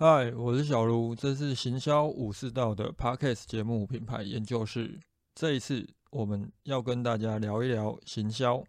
嗨，我是小卢，这是行销武士道的 Podcast 节目品牌研究室。这一次我们要跟大家聊一聊行销。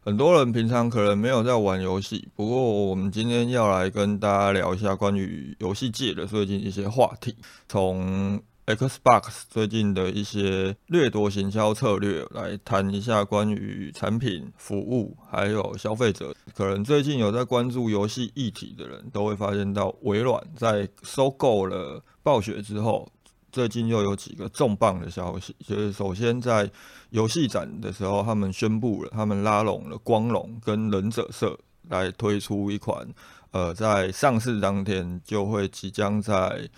很多人平常可能没有在玩游戏，不过我们今天要来跟大家聊一下关于游戏界的最近一些话题，从 Xbox 最近的一些掠夺行销策略来谈一下关于产品、服务还有消费者。可能最近有在关注游戏议题的人都会发现到，微软在收购了暴雪之后。最近又有几个重磅的消息，就是首先在游戏展的时候，他们宣布了，他们拉拢了光荣跟忍者社来推出一款，呃，在上市当天就会即将在。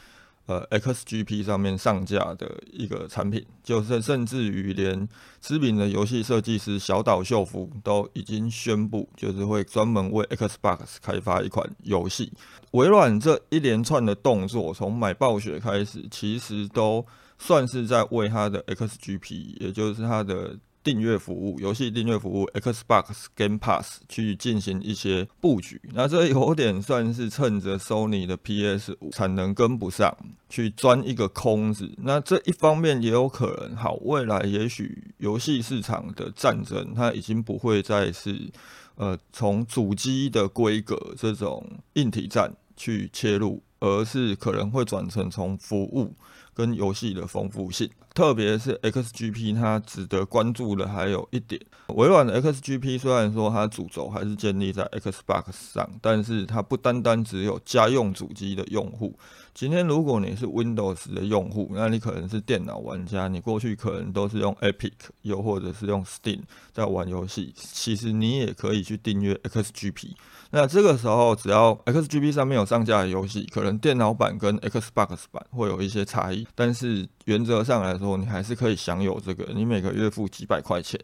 呃，XGP 上面上架的一个产品，就是甚至于连知名的游戏设计师小岛秀夫都已经宣布，就是会专门为 Xbox 开发一款游戏。微软这一连串的动作，从买暴雪开始，其实都算是在为它的 XGP，也就是它的。订阅服务、游戏订阅服务 Xbox Game Pass 去进行一些布局，那这有点算是趁着 Sony 的 PS 五产能跟不上，去钻一个空子。那这一方面也有可能，好，未来也许游戏市场的战争，它已经不会再是呃从主机的规格这种硬体战去切入，而是可能会转成从服务。跟游戏的丰富性，特别是 XGP，它值得关注的还有一点，微软的 XGP 虽然说它主轴还是建立在 Xbox 上，但是它不单单只有家用主机的用户。今天如果你是 Windows 的用户，那你可能是电脑玩家，你过去可能都是用 Epic，又或者是用 Steam 在玩游戏，其实你也可以去订阅 XGP。那这个时候，只要 XGP 上面有上架的游戏，可能电脑版跟 Xbox 版会有一些差异，但是原则上来说，你还是可以享有这个。你每个月付几百块钱，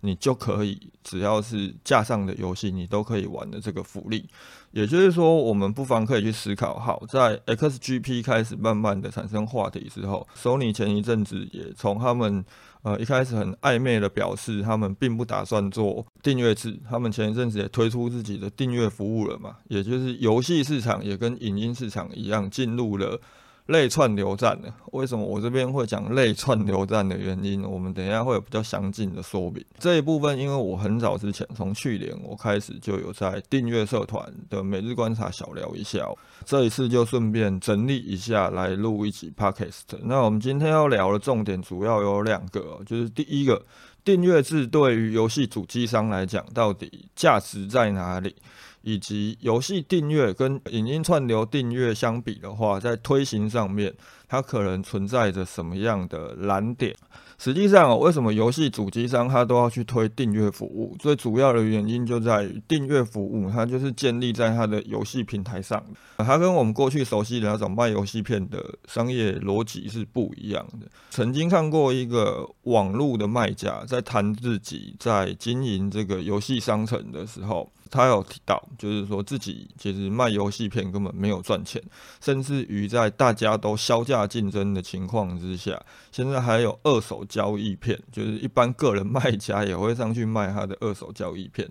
你就可以只要是架上的游戏，你都可以玩的这个福利。也就是说，我们不妨可以去思考，好，在 XGP 开始慢慢的产生话题之后，Sony 前一阵子也从他们。呃，一开始很暧昧的表示，他们并不打算做订阅制。他们前一阵子也推出自己的订阅服务了嘛，也就是游戏市场也跟影音市场一样进入了。类串流战的，为什么我这边会讲类串流战的原因？我们等一下会有比较详尽的说明。这一部分，因为我很早之前，从去年我开始就有在订阅社团的每日观察小聊一下，这一次就顺便整理一下来录一集 podcast。那我们今天要聊的重点主要有两个，就是第一个，订阅制对于游戏主机商来讲，到底价值在哪里？以及游戏订阅跟影音串流订阅相比的话，在推行上面，它可能存在着什么样的难点？实际上，为什么游戏主机商它都要去推订阅服务？最主要的原因就在于订阅服务，它就是建立在它的游戏平台上，它跟我们过去熟悉的那种卖游戏片的商业逻辑是不一样的。曾经看过一个网络的卖家在谈自己在经营这个游戏商城的时候。他有提到，就是说自己其实卖游戏片根本没有赚钱，甚至于在大家都销价竞争的情况之下，现在还有二手交易片，就是一般个人卖家也会上去卖他的二手交易片。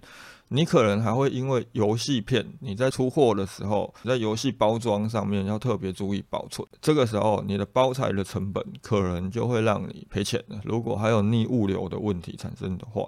你可能还会因为游戏片，你在出货的时候，在游戏包装上面要特别注意保存，这个时候你的包材的成本可能就会让你赔钱了。如果还有逆物流的问题产生的话。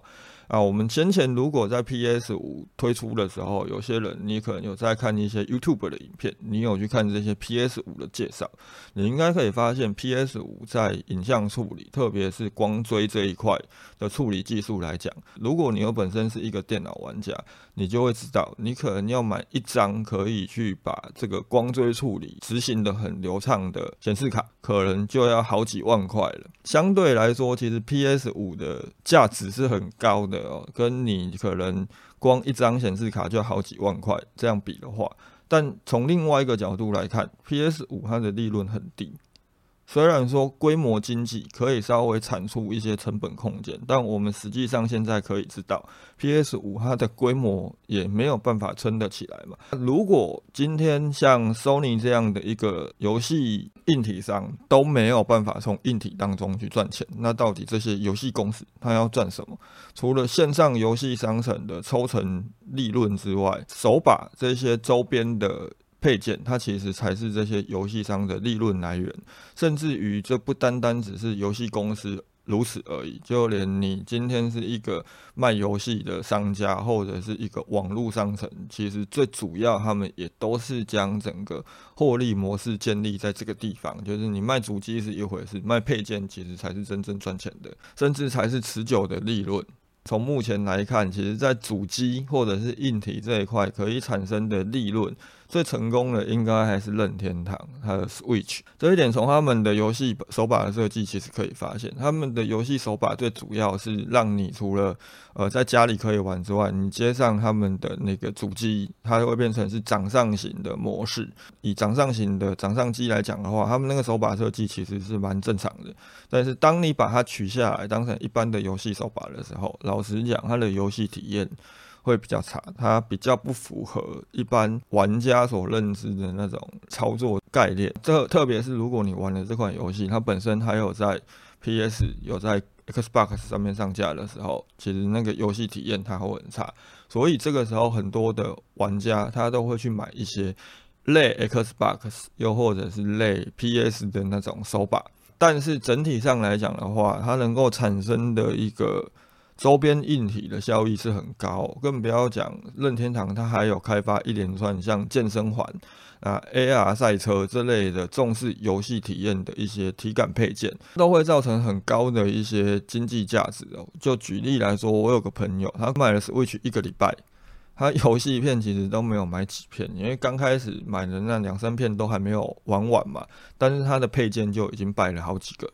啊，我们先前如果在 PS 五推出的时候，有些人你可能有在看一些 YouTube 的影片，你有去看这些 PS 五的介绍，你应该可以发现 PS 五在影像处理，特别是光追这一块的处理技术来讲，如果你有本身是一个电脑玩家，你就会知道，你可能要买一张可以去把这个光追处理执行的很流畅的显示卡，可能就要好几万块了。相对来说，其实 PS 五的价值是很高的。跟你可能光一张显示卡就好几万块这样比的话，但从另外一个角度来看，PS 五它的利润很低，虽然说规模经济可以稍微产出一些成本空间，但我们实际上现在可以知道，PS 五它的规模也没有办法撑得起来嘛。如果今天像 Sony 这样的一个游戏硬体商都没有办法从硬体当中去赚钱，那到底这些游戏公司它要赚什么？除了线上游戏商城的抽成利润之外，手把这些周边的。配件，它其实才是这些游戏商的利润来源，甚至于这不单单只是游戏公司如此而已，就连你今天是一个卖游戏的商家，或者是一个网络商城，其实最主要他们也都是将整个获利模式建立在这个地方，就是你卖主机是一回事，卖配件其实才是真正赚钱的，甚至才是持久的利润。从目前来看，其实在主机或者是硬体这一块可以产生的利润。最成功的应该还是任天堂，它的 Switch 这一点从他们的游戏手把的设计其实可以发现，他们的游戏手把最主要是让你除了呃在家里可以玩之外，你接上他们的那个主机，它会变成是掌上型的模式。以掌上型的掌上机来讲的话，他们那个手把设计其实是蛮正常的。但是当你把它取下来当成一般的游戏手把的时候，老实讲，它的游戏体验。会比较差，它比较不符合一般玩家所认知的那种操作概念。这特别是如果你玩的这款游戏，它本身还有在 PS 有在 Xbox 上面上架的时候，其实那个游戏体验它会很差。所以这个时候很多的玩家他都会去买一些类 Xbox 又或者是类 PS 的那种手把。但是整体上来讲的话，它能够产生的一个周边硬体的效益是很高，更不要讲任天堂，它还有开发一连串像健身环啊、AR 赛车这类的重视游戏体验的一些体感配件，都会造成很高的一些经济价值哦。就举例来说，我有个朋友，他买了 Switch 一个礼拜，他游戏片其实都没有买几片，因为刚开始买的那两三片都还没有玩完嘛，但是他的配件就已经败了好几个了。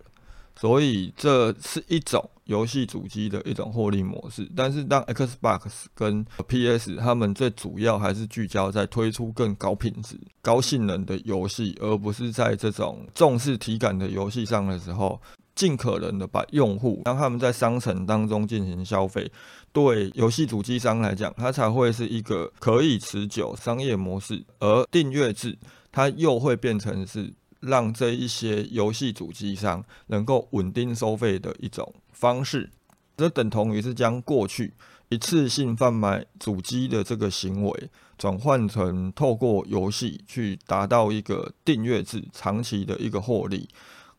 所以这是一种游戏主机的一种获利模式，但是当 Xbox 跟 PS 他们最主要还是聚焦在推出更高品质、高性能的游戏，而不是在这种重视体感的游戏上的时候，尽可能的把用户让他们在商城当中进行消费，对游戏主机商来讲，它才会是一个可以持久商业模式，而订阅制它又会变成是。让这一些游戏主机商能够稳定收费的一种方式，这等同于是将过去一次性贩卖主机的这个行为，转换成透过游戏去达到一个订阅制长期的一个获利。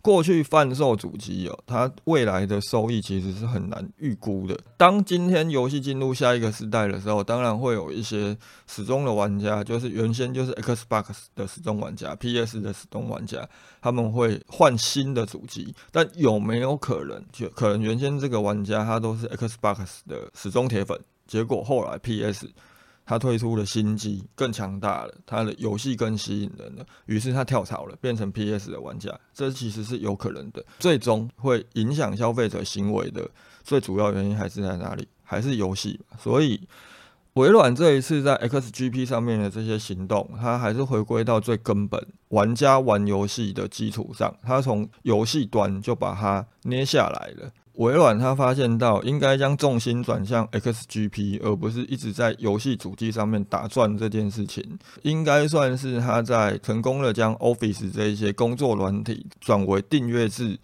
过去贩售主机哦，它未来的收益其实是很难预估的。当今天游戏进入下一个时代的时候，当然会有一些始终的玩家，就是原先就是 Xbox 的始终玩家、PS 的始终玩家，他们会换新的主机。但有没有可能，就可能原先这个玩家他都是 Xbox 的始终铁粉，结果后来 PS。他推出了新机，更强大了，他的游戏更吸引人了，于是他跳槽了，变成 PS 的玩家，这其实是有可能的。最终会影响消费者行为的最主要原因还是在哪里？还是游戏。所以微软这一次在 XGP 上面的这些行动，它还是回归到最根本，玩家玩游戏的基础上，它从游戏端就把它捏下来了。微软他发现到应该将重心转向 XGP，而不是一直在游戏主机上面打转这件事情，应该算是他在成功的将 Office 这一些工作软体转为订阅制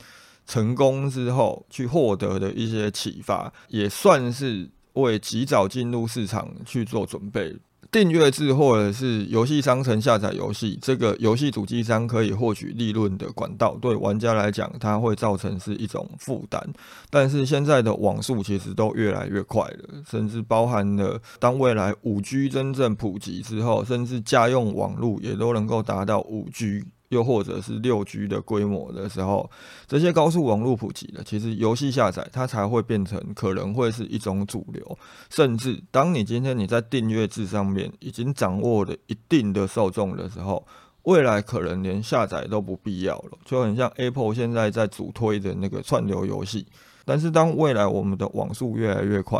成功之后去获得的一些启发，也算是为及早进入市场去做准备。订阅制或者是游戏商城下载游戏，这个游戏主机商可以获取利润的管道，对玩家来讲，它会造成是一种负担。但是现在的网速其实都越来越快了，甚至包含了当未来五 G 真正普及之后，甚至家用网络也都能够达到五 G。又或者是六 G 的规模的时候，这些高速网络普及了，其实游戏下载它才会变成可能会是一种主流。甚至当你今天你在订阅制上面已经掌握了一定的受众的时候，未来可能连下载都不必要了。就很像 Apple 现在在主推的那个串流游戏，但是当未来我们的网速越来越快。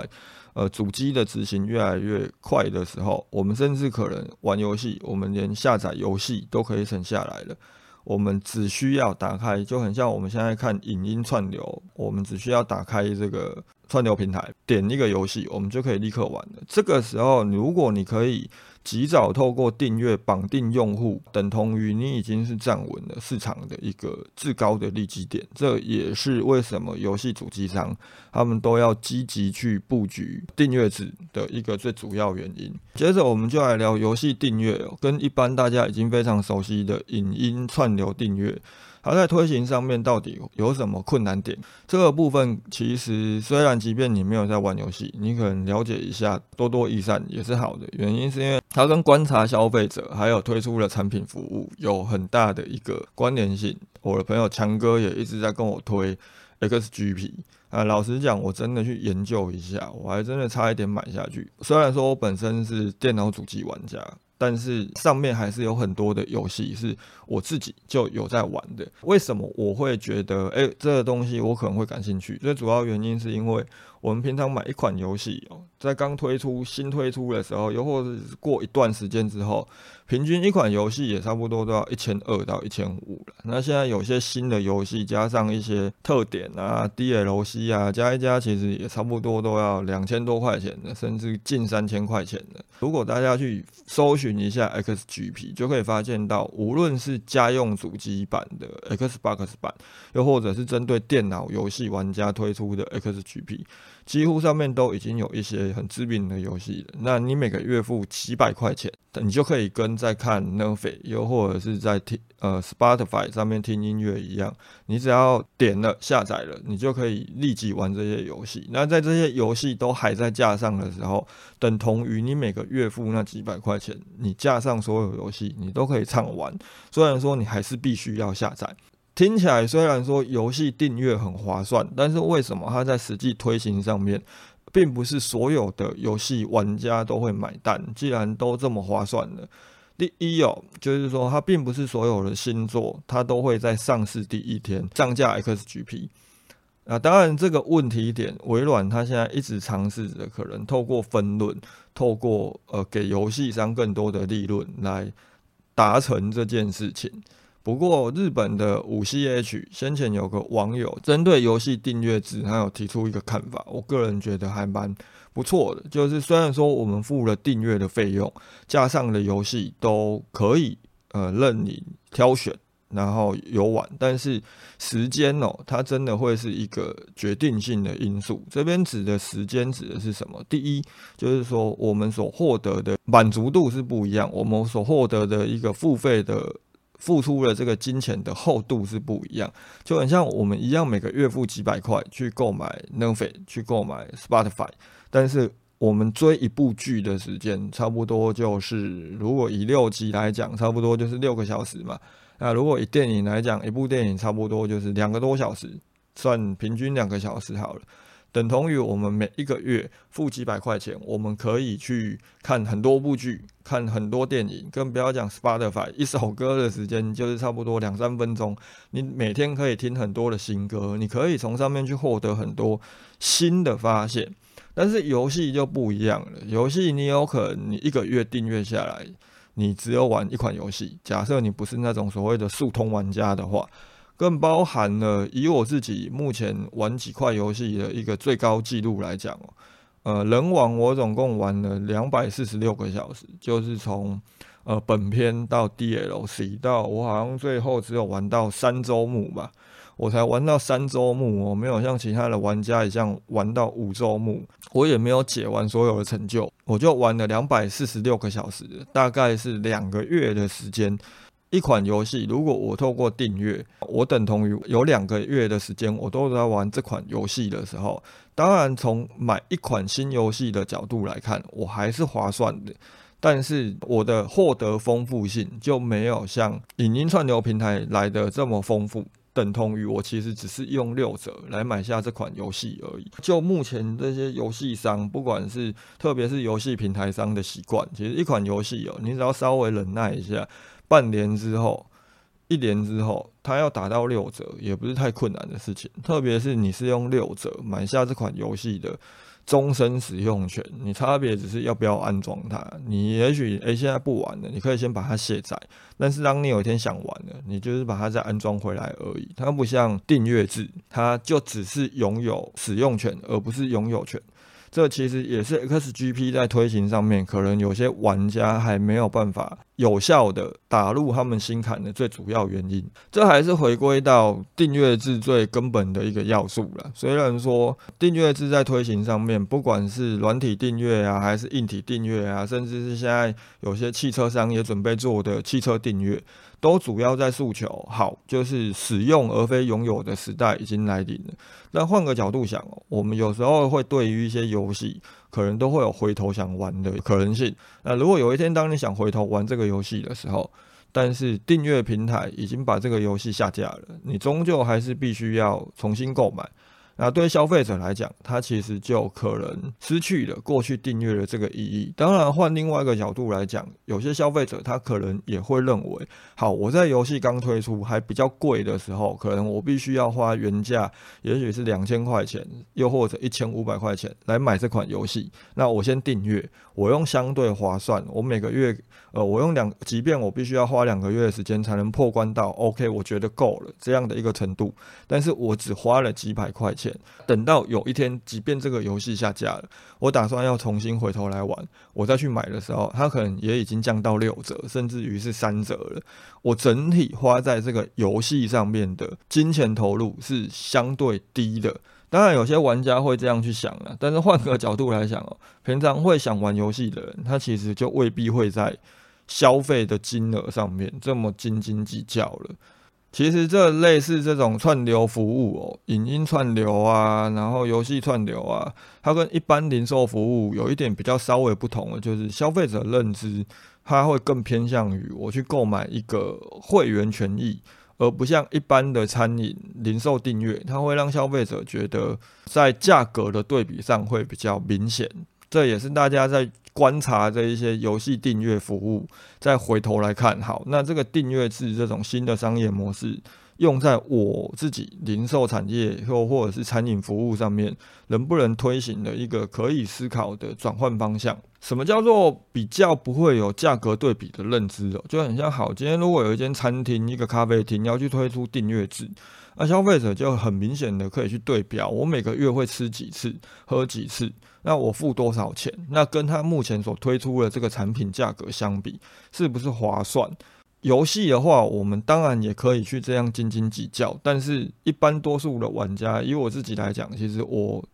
呃，主机的执行越来越快的时候，我们甚至可能玩游戏，我们连下载游戏都可以省下来了。我们只需要打开，就很像我们现在看影音串流，我们只需要打开这个串流平台，点一个游戏，我们就可以立刻玩了。这个时候，如果你可以。及早透过订阅绑定用户，等同于你已经是站稳了市场的一个至高的利基点。这也是为什么游戏主机商他们都要积极去布局订阅制的一个最主要原因。接着，我们就来聊游戏订阅，跟一般大家已经非常熟悉的影音串流订阅。它在推行上面到底有什么困难点？这个部分其实虽然即便你没有在玩游戏，你可能了解一下，多多益善也是好的。原因是因为它跟观察消费者还有推出的产品服务有很大的一个关联性。我的朋友强哥也一直在跟我推 XGP 啊，老实讲，我真的去研究一下，我还真的差一点买下去。虽然说我本身是电脑主机玩家。但是上面还是有很多的游戏是我自己就有在玩的。为什么我会觉得，哎，这个东西我可能会感兴趣？最主要原因是因为我们平常买一款游戏哦，在刚推出、新推出的时候，又或者是过一段时间之后。平均一款游戏也差不多都要一千二到一千五了。那现在有些新的游戏加上一些特点啊、DLC 啊，加一加其实也差不多都要两千多块钱的，甚至近三千块钱的。如果大家去搜寻一下 XGP，就可以发现到，无论是家用主机版的 Xbox 版，又或者是针对电脑游戏玩家推出的 XGP。几乎上面都已经有一些很知名的游戏了。那你每个月付几百块钱，你就可以跟在看 n e f i 又或者是在听呃 Spotify 上面听音乐一样。你只要点了下载了，你就可以立即玩这些游戏。那在这些游戏都还在架上的时候，等同于你每个月付那几百块钱，你架上所有游戏，你都可以畅玩。虽然说你还是必须要下载。听起来虽然说游戏订阅很划算，但是为什么它在实际推行上面，并不是所有的游戏玩家都会买单？既然都这么划算了，第一哦，就是说它并不是所有的新作它都会在上市第一天上架 XGP 啊。当然这个问题点，微软它现在一直尝试着可能透过分论，透过呃给游戏商更多的利润来达成这件事情。不过，日本的五 C H 先前有个网友针对游戏订阅制，他有提出一个看法，我个人觉得还蛮不错的。就是虽然说我们付了订阅的费用，加上的游戏都可以呃任你挑选，然后游玩，但是时间哦，它真的会是一个决定性的因素。这边指的时间指的是什么？第一，就是说我们所获得的满足度是不一样，我们所获得的一个付费的。付出了这个金钱的厚度是不一样，就很像我们一样，每个月付几百块去购买 n e t f i 去购买 Spotify，但是我们追一部剧的时间差不多就是，如果以六集来讲，差不多就是六个小时嘛。那如果以电影来讲，一部电影差不多就是两个多小时，算平均两个小时好了。等同于我们每一个月付几百块钱，我们可以去看很多部剧，看很多电影，更不要讲 Spotify 一首歌的时间就是差不多两三分钟。你每天可以听很多的新歌，你可以从上面去获得很多新的发现。但是游戏就不一样了，游戏你有可能你一个月订阅下来，你只有玩一款游戏。假设你不是那种所谓的速通玩家的话。更包含了以我自己目前玩几块游戏的一个最高纪录来讲哦，呃，人王我总共玩了两百四十六个小时，就是从呃本片到 DLC 到我好像最后只有玩到三周目吧，我才玩到三周目，我没有像其他的玩家一样玩到五周目，我也没有解完所有的成就，我就玩了两百四十六个小时，大概是两个月的时间。一款游戏，如果我透过订阅，我等同于有两个月的时间，我都在玩这款游戏的时候，当然从买一款新游戏的角度来看，我还是划算的。但是我的获得丰富性就没有像影音串流平台来的这么丰富，等同于我其实只是用六折来买下这款游戏而已。就目前这些游戏商，不管是特别是游戏平台商的习惯，其实一款游戏哦，你只要稍微忍耐一下。半年之后，一年之后，它要打到六折也不是太困难的事情。特别是你是用六折买下这款游戏的终身使用权，你差别只是要不要安装它。你也许诶现在不玩了，你可以先把它卸载。但是当你有一天想玩了，你就是把它再安装回来而已。它不像订阅制，它就只是拥有使用权，而不是拥有权。这其实也是 XGP 在推行上面，可能有些玩家还没有办法有效的打入他们心坎的最主要原因。这还是回归到订阅制最根本的一个要素了。虽然说订阅制在推行上面，不管是软体订阅啊，还是硬体订阅啊，甚至是现在有些汽车商也准备做的汽车订阅。都主要在诉求好，就是使用而非拥有的时代已经来临了。但换个角度想，我们有时候会对于一些游戏，可能都会有回头想玩的可能性。那如果有一天当你想回头玩这个游戏的时候，但是订阅平台已经把这个游戏下架了，你终究还是必须要重新购买。那对消费者来讲，他其实就可能失去了过去订阅的这个意义。当然，换另外一个角度来讲，有些消费者他可能也会认为，好，我在游戏刚推出还比较贵的时候，可能我必须要花原价，也许是两千块钱，又或者一千五百块钱来买这款游戏。那我先订阅，我用相对划算，我每个月，呃，我用两，即便我必须要花两个月的时间才能破关到 OK，我觉得够了这样的一个程度，但是我只花了几百块钱。等到有一天，即便这个游戏下架了，我打算要重新回头来玩，我再去买的时候，它可能也已经降到六折，甚至于是三折了。我整体花在这个游戏上面的金钱投入是相对低的。当然，有些玩家会这样去想啊，但是换个角度来讲哦，平常会想玩游戏的人，他其实就未必会在消费的金额上面这么斤斤计较了。其实这类似这种串流服务哦，影音串流啊，然后游戏串流啊，它跟一般零售服务有一点比较稍微不同的，就是消费者认知，它会更偏向于我去购买一个会员权益，而不像一般的餐饮零售订阅，它会让消费者觉得在价格的对比上会比较明显。这也是大家在。观察这一些游戏订阅服务，再回头来看，好，那这个订阅制这种新的商业模式，用在我自己零售产业或或者是餐饮服务上面，能不能推行的一个可以思考的转换方向？什么叫做比较不会有价格对比的认知哦？就很像，好，今天如果有一间餐厅、一个咖啡厅要去推出订阅制，那消费者就很明显的可以去对标，我每个月会吃几次、喝几次。那我付多少钱？那跟他目前所推出的这个产品价格相比，是不是划算？游戏的话，我们当然也可以去这样斤斤计较，但是一般多数的玩家，以我自己来讲，其实我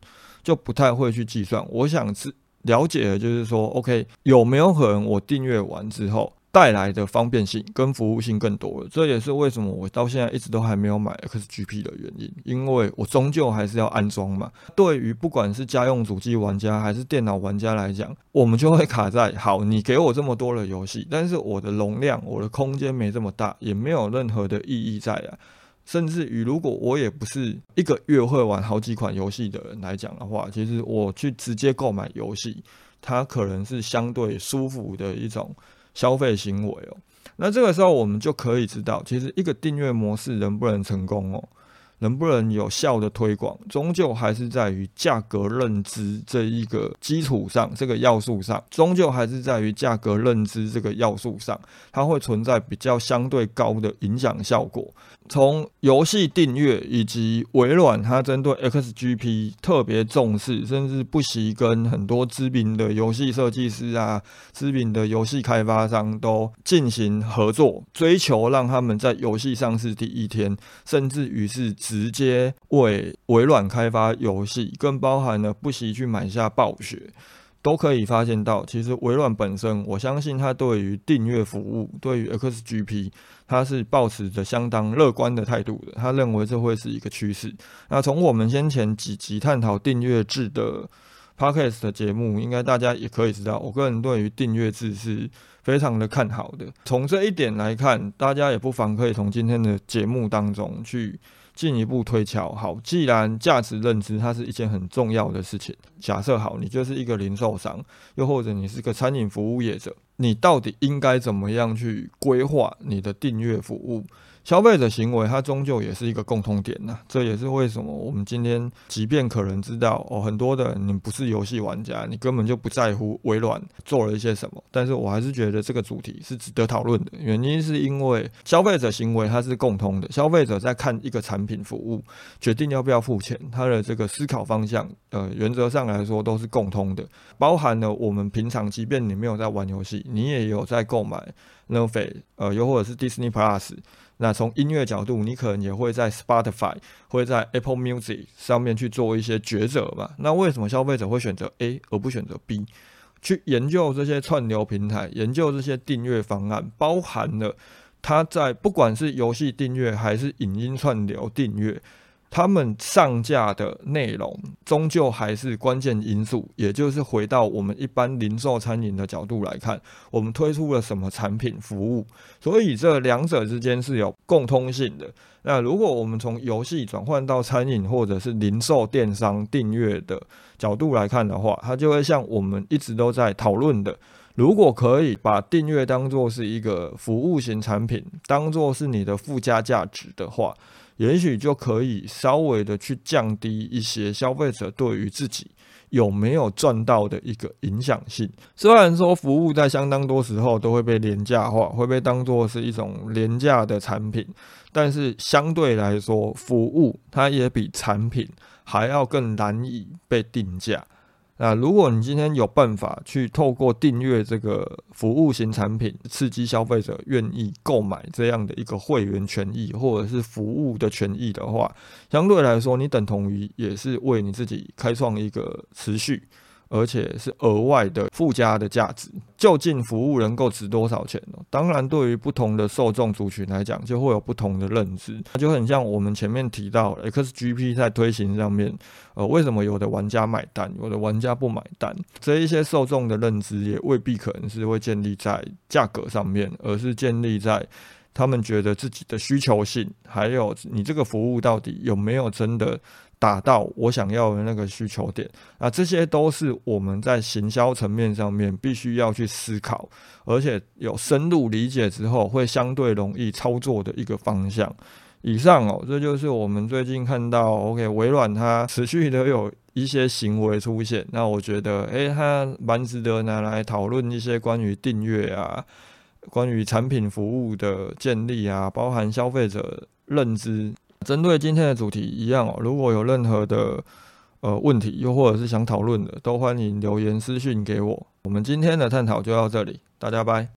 就不太会去计算。我想是了解的就是说，OK，有没有可能我订阅完之后？带来的方便性跟服务性更多了，这也是为什么我到现在一直都还没有买 XGP 的原因，因为我终究还是要安装嘛。对于不管是家用主机玩家还是电脑玩家来讲，我们就会卡在：好，你给我这么多的游戏，但是我的容量、我的空间没这么大，也没有任何的意义在啊。甚至于，如果我也不是一个月会玩好几款游戏的人来讲的话，其实我去直接购买游戏，它可能是相对舒服的一种。消费行为哦，那这个时候我们就可以知道，其实一个订阅模式能不能成功哦，能不能有效的推广，终究还是在于价格认知这一个基础上，这个要素上，终究还是在于价格认知这个要素上，它会存在比较相对高的影响效果。从游戏订阅以及微软，它针对 XGP 特别重视，甚至不惜跟很多知名的游戏设计师啊、知名的游戏开发商都进行合作，追求让他们在游戏上市第一天，甚至于是直接为微软开发游戏，更包含了不惜去买下暴雪。都可以发现到，其实微软本身，我相信它对于订阅服务，对于 XGP，它是保持着相当乐观的态度的。他认为这会是一个趋势。那从我们先前几集探讨订阅制的 Podcast 的节目，应该大家也可以知道，我个人对于订阅制是非常的看好的。从这一点来看，大家也不妨可以从今天的节目当中去。进一步推敲，好，既然价值认知它是一件很重要的事情，假设好，你就是一个零售商，又或者你是个餐饮服务业者，你到底应该怎么样去规划你的订阅服务？消费者行为它终究也是一个共通点呐。这也是为什么我们今天，即便可能知道哦，很多的你不是游戏玩家，你根本就不在乎微软做了一些什么，但是我还是觉得这个主题是值得讨论的。原因是因为消费者行为它是共通的，消费者在看一个产品服务，决定要不要付钱，他的这个思考方向，呃，原则上来说都是共通的，包含了我们平常即便你没有在玩游戏，你也有在购买 n o f i 呃，又或者是 Disney Plus。那从音乐角度，你可能也会在 Spotify 会在 Apple Music 上面去做一些抉择吧。那为什么消费者会选择 A 而不选择 B？去研究这些串流平台，研究这些订阅方案，包含了它在不管是游戏订阅还是影音串流订阅。他们上架的内容终究还是关键因素，也就是回到我们一般零售餐饮的角度来看，我们推出了什么产品服务，所以这两者之间是有共通性的。那如果我们从游戏转换到餐饮或者是零售电商订阅的角度来看的话，它就会像我们一直都在讨论的，如果可以把订阅当做是一个服务型产品，当做是你的附加价值的话。也许就可以稍微的去降低一些消费者对于自己有没有赚到的一个影响性。虽然说服务在相当多时候都会被廉价化，会被当做是一种廉价的产品，但是相对来说，服务它也比产品还要更难以被定价。那如果你今天有办法去透过订阅这个服务型产品，刺激消费者愿意购买这样的一个会员权益或者是服务的权益的话，相对来说，你等同于也是为你自己开创一个持续。而且是额外的附加的价值，究竟服务能够值多少钱呢？当然，对于不同的受众族群来讲，就会有不同的认知。就很像我们前面提到，XGP 在推行上面，呃，为什么有的玩家买单，有的玩家不买单？这一些受众的认知也未必可能是会建立在价格上面，而是建立在他们觉得自己的需求性，还有你这个服务到底有没有真的。达到我想要的那个需求点啊，这些都是我们在行销层面上面必须要去思考，而且有深入理解之后，会相对容易操作的一个方向。以上哦，这就是我们最近看到，OK，微软它持续的有一些行为出现，那我觉得，诶，它蛮值得拿来讨论一些关于订阅啊，关于产品服务的建立啊，包含消费者认知。针对今天的主题一样哦，如果有任何的呃问题，又或者是想讨论的，都欢迎留言私讯给我。我们今天的探讨就到这里，大家拜。